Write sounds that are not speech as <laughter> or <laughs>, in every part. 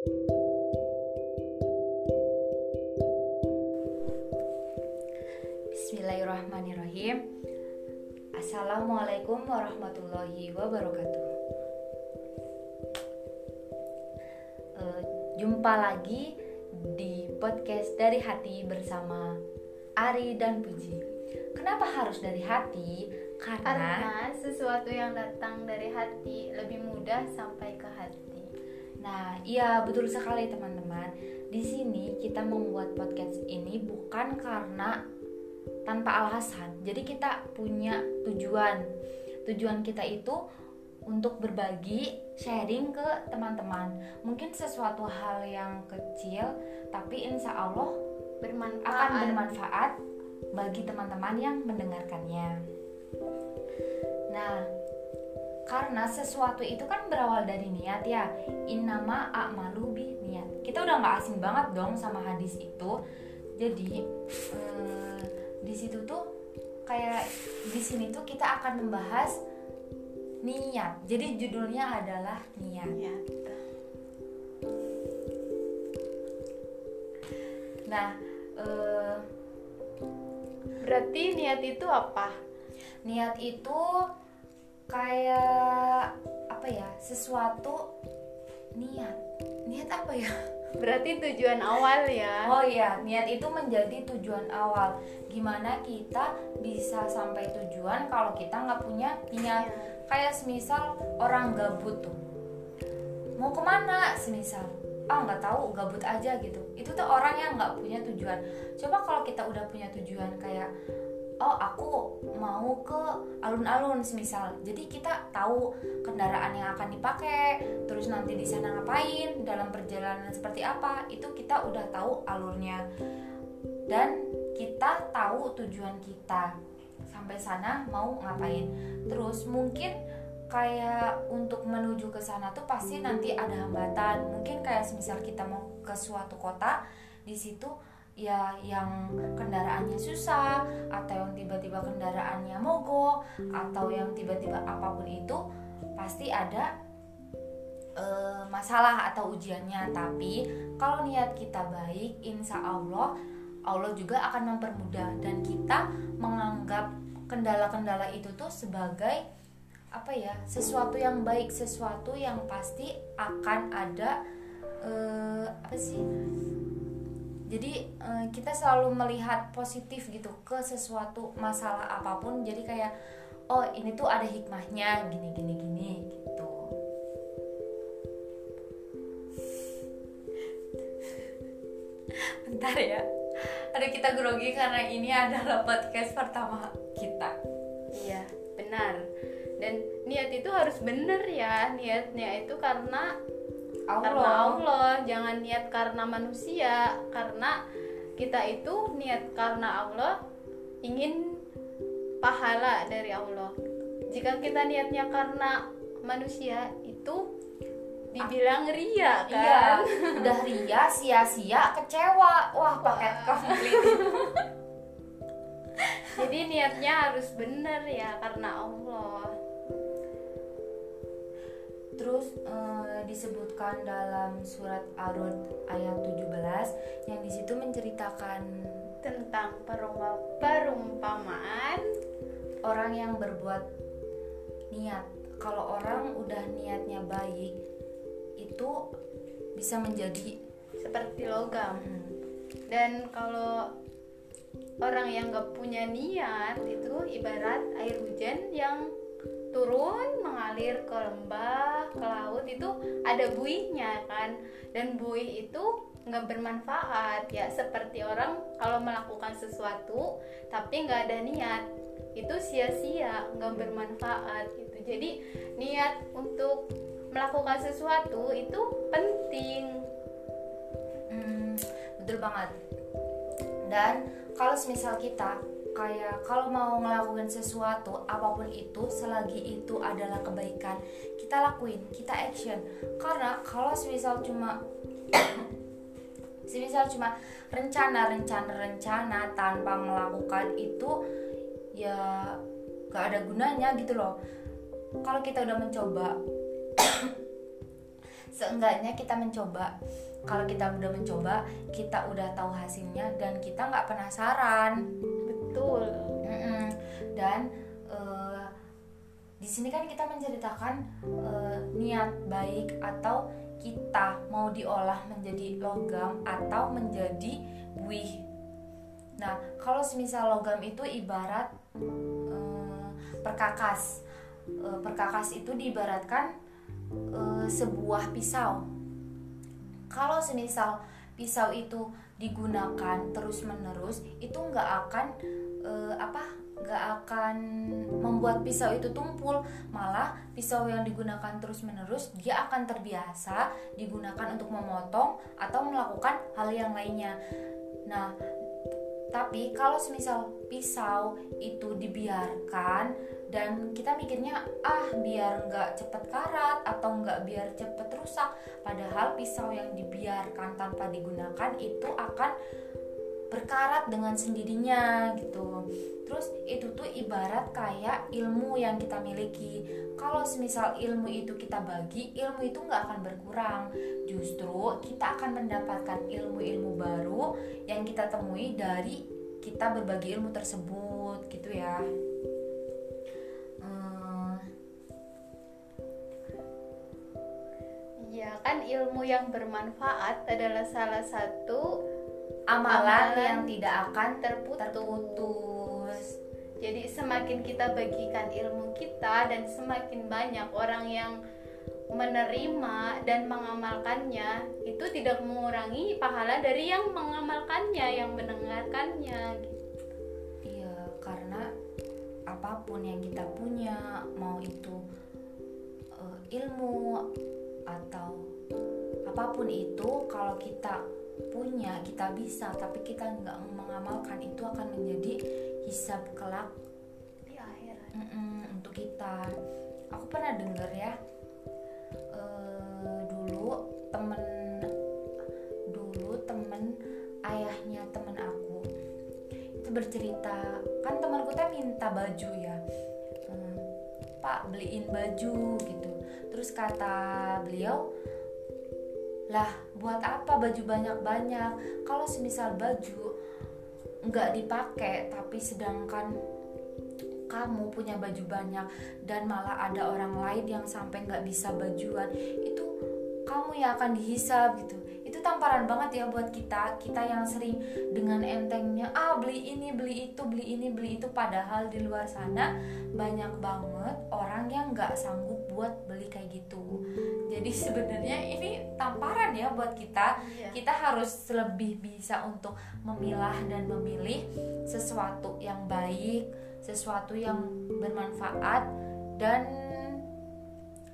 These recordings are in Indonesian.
Bismillahirrahmanirrahim. Assalamualaikum warahmatullahi wabarakatuh. Uh, Jumpa lagi di podcast dari hati bersama Ari dan Puji. Kenapa harus dari hati? Karena, Karena sesuatu yang datang dari hati lebih mudah sampai ke hati Nah, iya betul sekali teman-teman. Di sini kita membuat podcast ini bukan karena tanpa alasan. Jadi kita punya tujuan. Tujuan kita itu untuk berbagi, sharing ke teman-teman. Mungkin sesuatu hal yang kecil, tapi insya Allah bermanfaat. akan bermanfaat bagi teman-teman yang mendengarkannya. Nah, karena sesuatu itu kan berawal dari niat ya innama a'malu bi niat kita udah nggak asing banget dong sama hadis itu jadi eh, di situ tuh kayak di sini tuh kita akan membahas niat. Jadi judulnya adalah niat. niat. Nah, eh, berarti niat itu apa? Niat itu kayak apa ya? Sesuatu niat. Niat apa ya? <laughs> Berarti tujuan awal ya. Oh iya, niat itu menjadi tujuan awal. Gimana kita bisa sampai tujuan kalau kita nggak punya niat? Ya. Kayak semisal orang gabut tuh. Mau ke mana semisal? Ah nggak tahu, gabut aja gitu. Itu tuh orang yang nggak punya tujuan. Coba kalau kita udah punya tujuan kayak oh aku mau ke alun-alun semisal. Jadi kita tahu kendaraan yang akan dipakai terus nanti di sana ngapain dalam perjalanan seperti apa itu kita udah tahu alurnya. Dan kita tahu tujuan kita. Sampai sana mau ngapain. Terus mungkin kayak untuk menuju ke sana tuh pasti nanti ada hambatan. Mungkin kayak semisal kita mau ke suatu kota di situ ya yang kendaraannya susah atau yang tiba-tiba kendaraannya mogok atau yang tiba-tiba apa pun itu pasti ada e, masalah atau ujiannya. Tapi kalau niat kita baik insya Allah Allah juga akan mempermudah. Dan kita menganggap kendala-kendala itu tuh sebagai apa ya sesuatu yang baik sesuatu yang pasti akan ada eh, apa sih jadi uh, kita selalu melihat positif gitu ke sesuatu masalah apa pun. Jadi kayak oh ini tuh ada hikmahnya gini gini gini gitu. Bentar ya. Ada kita grogi karena ini adalah podcast pertama kita. Iya benar. Dan niat itu harus benar ya. Niatnya itu karena Allah. karena Allah. Jangan niat karena manusia. Karena kita itu niat karena Allah ingin pahala dari Allah. Jika kita niatnya karena manusia itu dibilang ria kan? iya, udah ria sia-sia kecewa. Wah paket komplit. <laughs> Jadi niatnya harus benar ya karena Allah Terus uh, disebutkan dalam surat Ar-Rod ayat 17 yang di situ menceritakan tentang perumpamaan orang yang berbuat niat. Kalau orang udah niatnya baik itu bisa menjadi seperti logam. Hmm. Dan kalau orang yang gak punya niat itu ibarat air hujan yang turun mengalir ke lembah ke laut itu ada buihnya kan. Dan buih itu nggak bermanfaat. Ya seperti orang kalau melakukan sesuatu tapi nggak ada niat itu sia-sia nggak bermanfaat gitu. Jadi niat untuk melakukan sesuatu itu penting. Hmm, betul banget. Dan kalau semisal kita kayak kalau mau ngelakuin sesuatu apa pun itu selagi itu adalah kebaikan kita lakuin kita action. Karena kalau semisal cuma <coughs> semisal cuma rencana rencana rencana tanpa melakukan itu ya gak ada gunanya gitu loh. Kalau kita udah mencoba <coughs> seenggaknya kita mencoba. Kalau kita udah mencoba kita udah tahu hasilnya dan kita nggak penasaran betul Mm-mm. dan eh, di sini kan kita menceritakan eh, niat baik atau kita mau diolah menjadi logam atau menjadi buih. Nah, kalau semisal logam itu ibarat eh, perkakas. Eh, perkakas itu diibaratkan eh, sebuah pisau. Kalau semisal pisau itu digunakan terus menerus, itu nggak akan eh, apa? nggak akan membuat pisau itu tumpul malah pisau yang digunakan terus menerus dia akan terbiasa digunakan untuk memotong atau melakukan hal yang lainnya nah tapi kalau semisal pisau itu dibiarkan dan kita mikirnya ah biar nggak cepet karat atau nggak biar cepet rusak. Padahal pisau yang dibiarkan tanpa digunakan itu akan berkarat dengan sendirinya gitu. Terus itu tuh ibarat kayak ilmu yang kita miliki. Kalau semisal ilmu itu kita bagi ilmu itu nggak akan berkurang. Justru kita akan mendapatkan ilmu-ilmu baru yang kita temui dari kita berbagi ilmu tersebut gitu ya ya kan ilmu yang bermanfaat adalah salah satu amalan, Amalan yang tidak akan terputus. terputus Jadi semakin kita bagikan ilmu kita dan semakin banyak orang yang menerima dan mengamalkannya itu tidak mengurangi pahala dari yang mengamalkannya, yang mendengarkannya. gitu. Iya, karena apa pun yang kita punya, mau itu eh, ilmu atau apa pun itu, kalau kita punya, kita bisa, tapi kita nggak mengamalkan itu akan menjadi hisab kelak Di akhirat. untuk kita. Aku pernah dengar ya, eh, dulu temen dulu temen ayahnya temen aku itu bercerita kan temanku teh minta baju ya Hmm, pak beliin baju gitu terus kata beliau lah buat apa baju banyak-banyak? Kalau semisal baju nggak dipakai tapi sedangkan kamu punya baju banyak dan malah ada orang lain yang sampai nggak bisa bajuan itu kamu yang akan dihisap gitu itu tamparan banget ya buat kita kita yang sering dengan entengnya ah beli ini beli itu beli ini beli itu. Padahal di luar sana banyak banget orang yang nggak sanggup buat beli kayak gitu. Jadi sebenarnya ini tamparan ya buat kita. Iya. kita harus lebih bisa untuk memilah dan memilih sesuatu yang baik sesuatu yang bermanfaat dan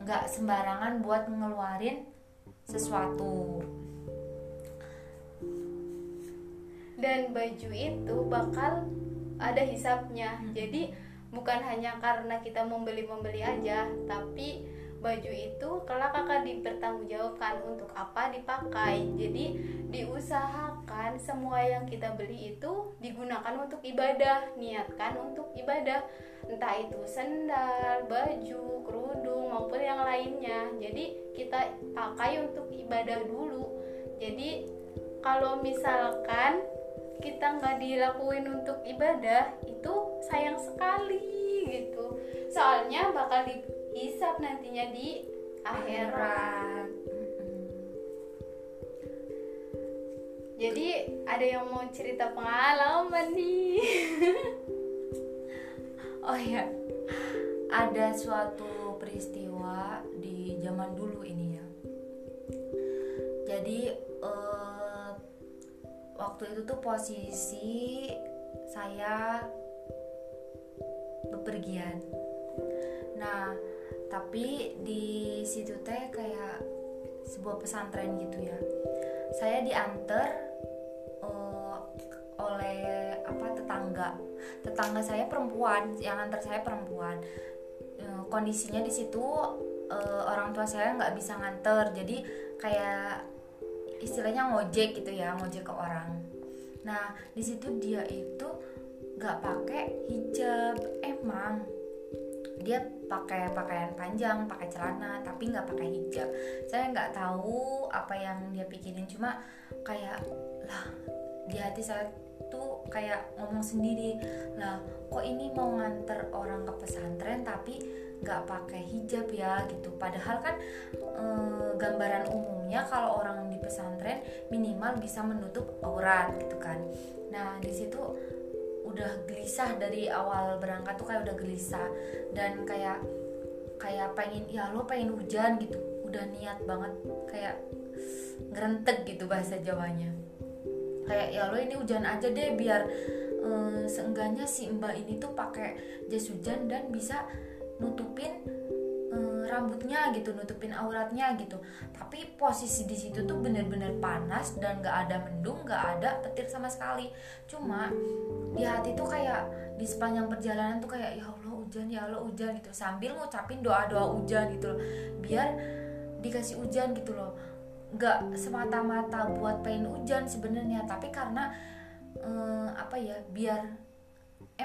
nggak sembarangan buat ngeluarin sesuatu Dan baju itu bakal ada hisapnya. Jadi bukan hanya karena kita membeli-membeli aja, tapi baju itu kelak akan dipertanggungjawabkan untuk apa dipakai. Jadi diusahakan semua yang kita beli itu digunakan untuk ibadah, niatkan untuk ibadah. Entah itu sendal, baju, kerudung maupun yang lainnya. Jadi kita pakai untuk ibadah dulu. Jadi kalau misalkan kita nggak dilakuin untuk ibadah itu sayang sekali gitu. Soalnya bakal dihisap nantinya di akhirat. Jadi ada yang mau cerita pengalaman nih? <laughs> Oh ya ada suatu peristiwa di zaman dulu ini ya. Jadi eh, waktu itu tuh posisi saya bepergian. Nah tapi di situ teh kayak sebuah pesantren gitu ya. Saya diantar eh, oleh apa tetangga. Tetangga saya perempuan yang antar saya perempuan. Eh, kondisinya di situ eh, orang tua saya nggak bisa nganter. Jadi kayak istilahnya ngojek gitu ya ngojek ke orang. Nah di situ dia itu nggak pakai hijab. Emang dia pakai pakaian panjang pakai celana tapi nggak pakai hijab. Saya nggak tahu apa yang dia pikirin cuma kayak lah di hati saya tuh kayak ngomong sendiri lah kok ini mau nganter orang ke pesantren tapi nggak pakai hijab ya gitu. Padahal kan e, gambaran umumnya kalau orang di pesantren minimal bisa menutup aurat gitu kan. Nah di situ udah gelisah dari awal berangkat tuh kayak udah gelisah. Dan kayak kayak pengen ya lo pengen hujan gitu. Udah niat banget kayak ngerentek gitu bahasa Jawanya. Kayak ya lo ini hujan aja deh biar um, seenggaknya si mbak ini tuh pakai jas hujan dan bisa nutupin rambutnya gitu nutupin auratnya gitu. Tapi posisi di situ tuh bener-bener panas dan gak ada mendung gak ada petir sama sekali. Cuma di hati tuh kayak di sepanjang perjalanan tuh kayak ya Allah hujan ya Allah hujan gitu. Sambil ngucapin doa-doa hujan gitu loh. Biar dikasih hujan gitu loh. Nggak semata-mata buat pengen hujan sebenarnya tapi karena um, apa ya biar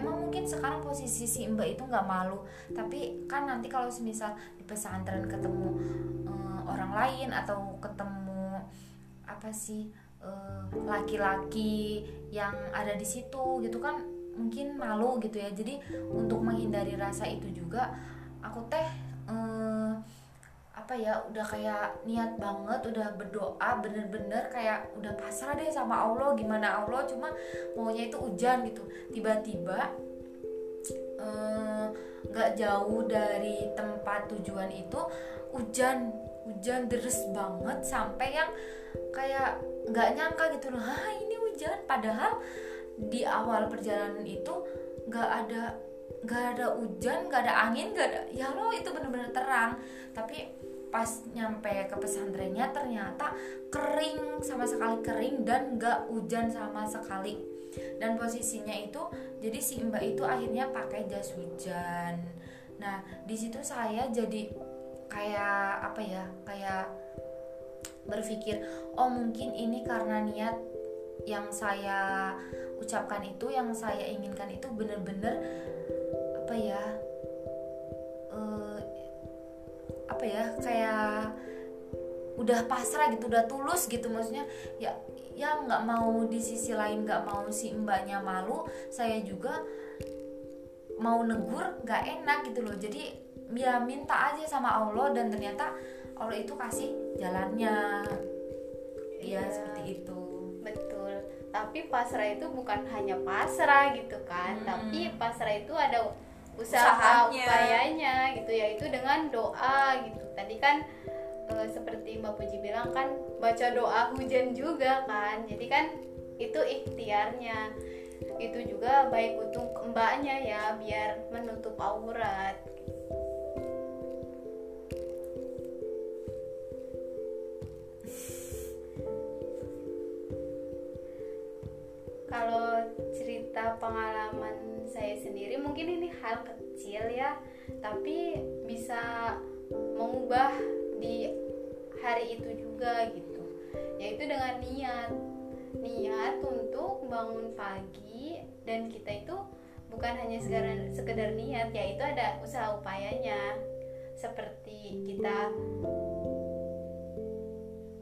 emang mungkin sekarang posisi si mbak itu nggak malu tapi kan nanti kalau semisal di pesantren ketemu uh, orang lain atau ketemu apa sih eh, laki-laki uh, yang ada di situ gitu kan mungkin malu gitu ya. Jadi untuk menghindari rasa itu juga aku teh uh, apa ya udah kayak niat banget udah berdoa bener-bener kayak udah pasrah deh sama Allah gimana Allah cuma maunya itu hujan gitu. Tiba-tiba eh, nggak uh, jauh dari tempat tujuan itu hujan hujan deres banget sampai yang kayak nggak nyangka gitu loh ah ini hujan? Padahal di awal perjalanan itu nggak ada nggak ada hujan nggak ada angin nggak ada ya lo itu bener-bener terang. Tapi pas nyampe ke pesantrennya ternyata kering sama sekali kering dan gak hujan sama sekali. Dan posisinya itu jadi si mbak itu akhirnya pakai jas hujan. Nah di situ saya jadi kayak apa ya kayak berpikir oh mungkin ini karena niat yang saya ucapkan itu yang saya inginkan itu bener-bener apa ya apa ya kayak udah pasrah gitu udah tulus gitu. Maksudnya ya ya nggak mau di sisi lain nggak mau si mbaknya malu saya juga mau negur nggak enak gitu loh. Jadi ya minta aja sama Allah dan ternyata Allah itu kasih jalannya. Ya, ya seperti itu. Betul. Tapi pasrah itu bukan hanya pasrah gitu kan hmm. tapi pasrah itu ada usaha Usahanya. upayanya gitu ya itu dengan doa gitu. Tadi kan e, seperti Mbak Puji bilang kan baca doa hujan juga kan. Jadi kan itu ikhtiarnya. Itu juga baik untuk mbaknya ya biar menutup aurat. Kalau sendiri mungkin ini hal kecil ya tapi bisa mengubah di hari itu juga gitu. Yaitu dengan niat. Niat untuk bangun pagi dan kita itu bukan hanya sekedar, sekedar niat yaitu ada usaha upayanya. Seperti kita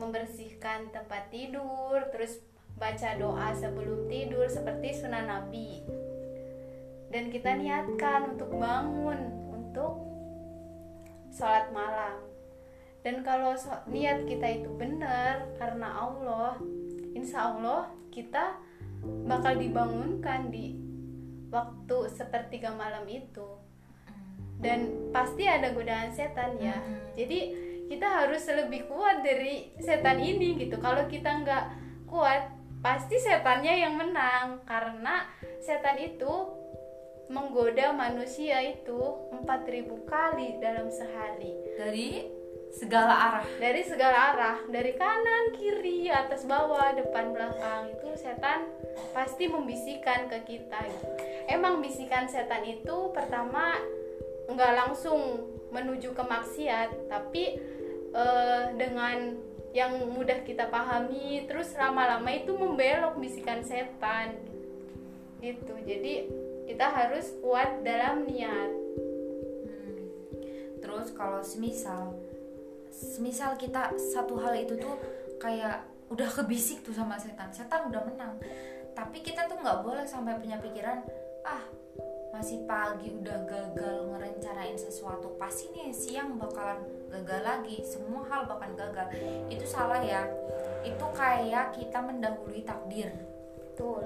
membersihkan tempat tidur terus baca doa sebelum tidur seperti sunnah Nabi. Dan kita niatkan untuk bangun untuk sholat malam. Dan kalau niat kita itu benar karena Allah, insya Allah kita bakal dibangunkan di waktu sepertiga malam itu. Dan pasti ada godaan setan ya. Jadi kita harus lebih kuat dari setan ini gitu. Kalau kita nggak kuat, pasti setannya yang menang karena setan itu menggoda manusia itu 4000 kali dalam sehari. Dari segala arah. Dari segala arah dari kanan kiri atas bawah depan belakang itu setan pasti membisikkan ke kita. Emang bisikan setan itu pertama nggak langsung menuju ke maksiat tapi uh, dengan yang mudah kita pahami terus lama-lama itu membelok bisikan setan. Gitu. Jadi kita harus kuat dalam niat. Hmm. terus kalau semisal semisal kita satu hal itu tuh kayak udah kebisik tuh sama setan. Setan udah menang. Tapi kita tuh nggak boleh sampai punya pikiran ah masih pagi udah gagal ngerencanain sesuatu pasti nih siang bakalan gagal lagi. Semua hal bakalan gagal. Itu salah ya. Itu kayak kita mendahului takdir betul.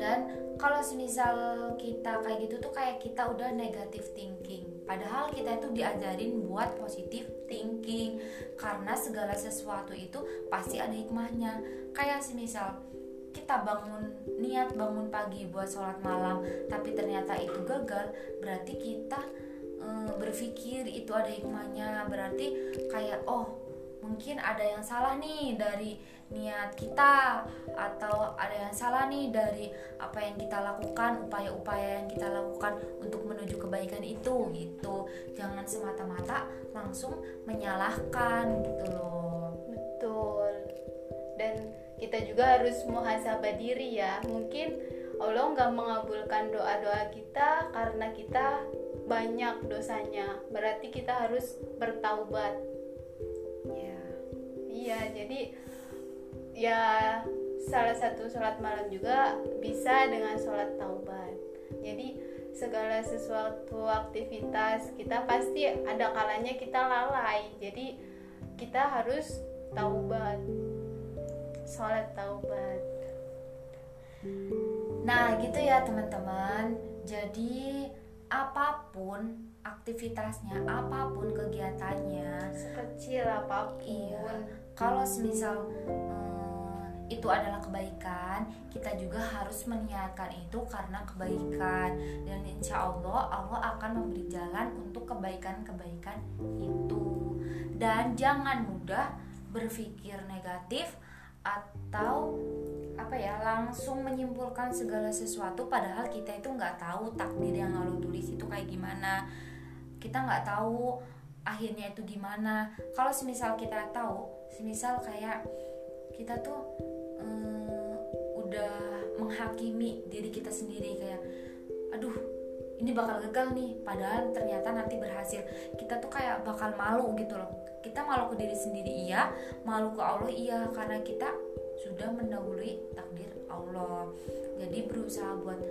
Dan kalau semisal kita kayak gitu tuh kayak kita udah negatif thinking. Padahal kita itu diajarin buat positif thinking. Karena segala sesuatu itu pasti ada hikmahnya. Kayak semisal kita bangun niat bangun pagi buat sholat malam tapi ternyata itu gagal berarti kita e, berpikir itu ada hikmahnya. Berarti kayak oh mungkin ada yang salah nih dari niat kita atau ada yang salah nih dari apa yang kita lakukan upaya-upaya yang kita lakukan untuk menuju kebaikan itu gitu. Jangan semata-mata langsung menyalahkan gitu loh. Betul. Dan kita juga harus muhasabah diri ya. Mungkin Allah nggak mengabulkan doa-doa kita karena kita banyak dosanya. Berarti kita harus bertaubat iya jadi ya salah satu sholat malam juga bisa dengan sholat taubat. Jadi segala sesuatu aktivitas kita pasti ada kalanya kita lalai. Jadi kita harus taubat sholat taubat. Nah gitu ya teman-teman. Jadi apa pun aktivitasnya apa pun kegiatannya sekecil apa pun. iya. Kalau semisal um, itu adalah kebaikan kita juga harus meniatkan itu karena kebaikan. Dan insya Allah Allah akan memberi jalan untuk kebaikan-kebaikan itu. Dan jangan mudah berpikir negatif atau apa ya langsung menyimpulkan segala sesuatu padahal kita itu nggak tahu takdir yang Allah tulis itu kayak gimana kita nggak tahu akhirnya itu gimana. Kalau semisal kita tahu semisal kayak kita tuh um, udah menghakimi diri kita sendiri kayak aduh ini bakal gagal nih padahal ternyata nanti berhasil. Kita tuh kayak bakal malu gitu loh. Kita malu ke diri sendiri iya. Malu ke Allah iya. Karena kita sudah mendahului takdir Allah. Jadi berusaha buat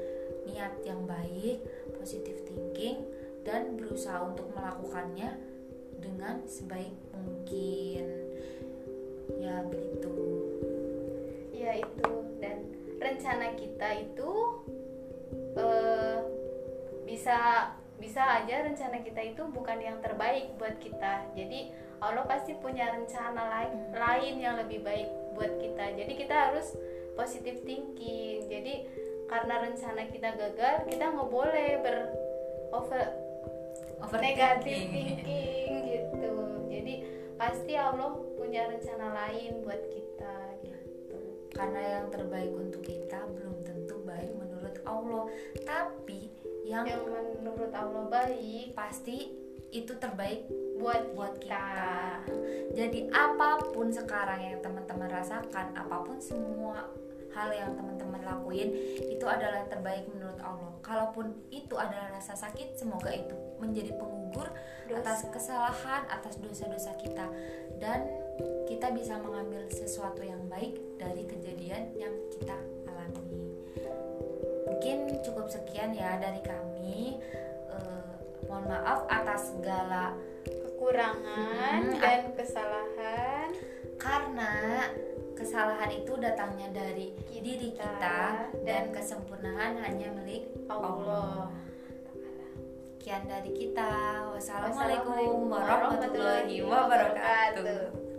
niat yang baik positive thinking dan berusaha untuk melakukannya dengan sebaik mungkin. Ya begitu ya itu. Dan rencana kita itu uh, bisa bisa aja rencana kita itu bukan yang terbaik buat kita. Jadi Allah pasti punya rencana lain hmm. lain yang lebih baik buat kita. Jadi kita harus positive thinking. Jadi karena rencana kita gagal kita nggak boleh ber over over negatif thinking gitu jadi pasti Allah punya rencana lain buat kita gitu karena yang terbaik untuk kita belum tentu baik menurut Allah tapi yang, yang menurut Allah baik pasti itu terbaik buat buat kita. kita. Jadi apa pun sekarang yang teman-teman rasakan, apa pun semua hal yang teman-teman lakuin itu adalah terbaik menurut Allah. Kalaupun itu adalah rasa sakit, semoga itu menjadi penggugur dosa. atas kesalahan, atas dosa-dosa kita dan kita bisa mengambil sesuatu yang baik dari kejadian yang kita alami. Mungkin cukup sekian ya dari kami. Uh, mohon maaf atas segala kekurangan hmm, dan kesalahan karena kesalahan itu datangnya dari kita, diri kita dan kesempurnaan hanya milik Allah. Sekian dari kita. Wassalamualaikum warahmatullahi wabarakatuh.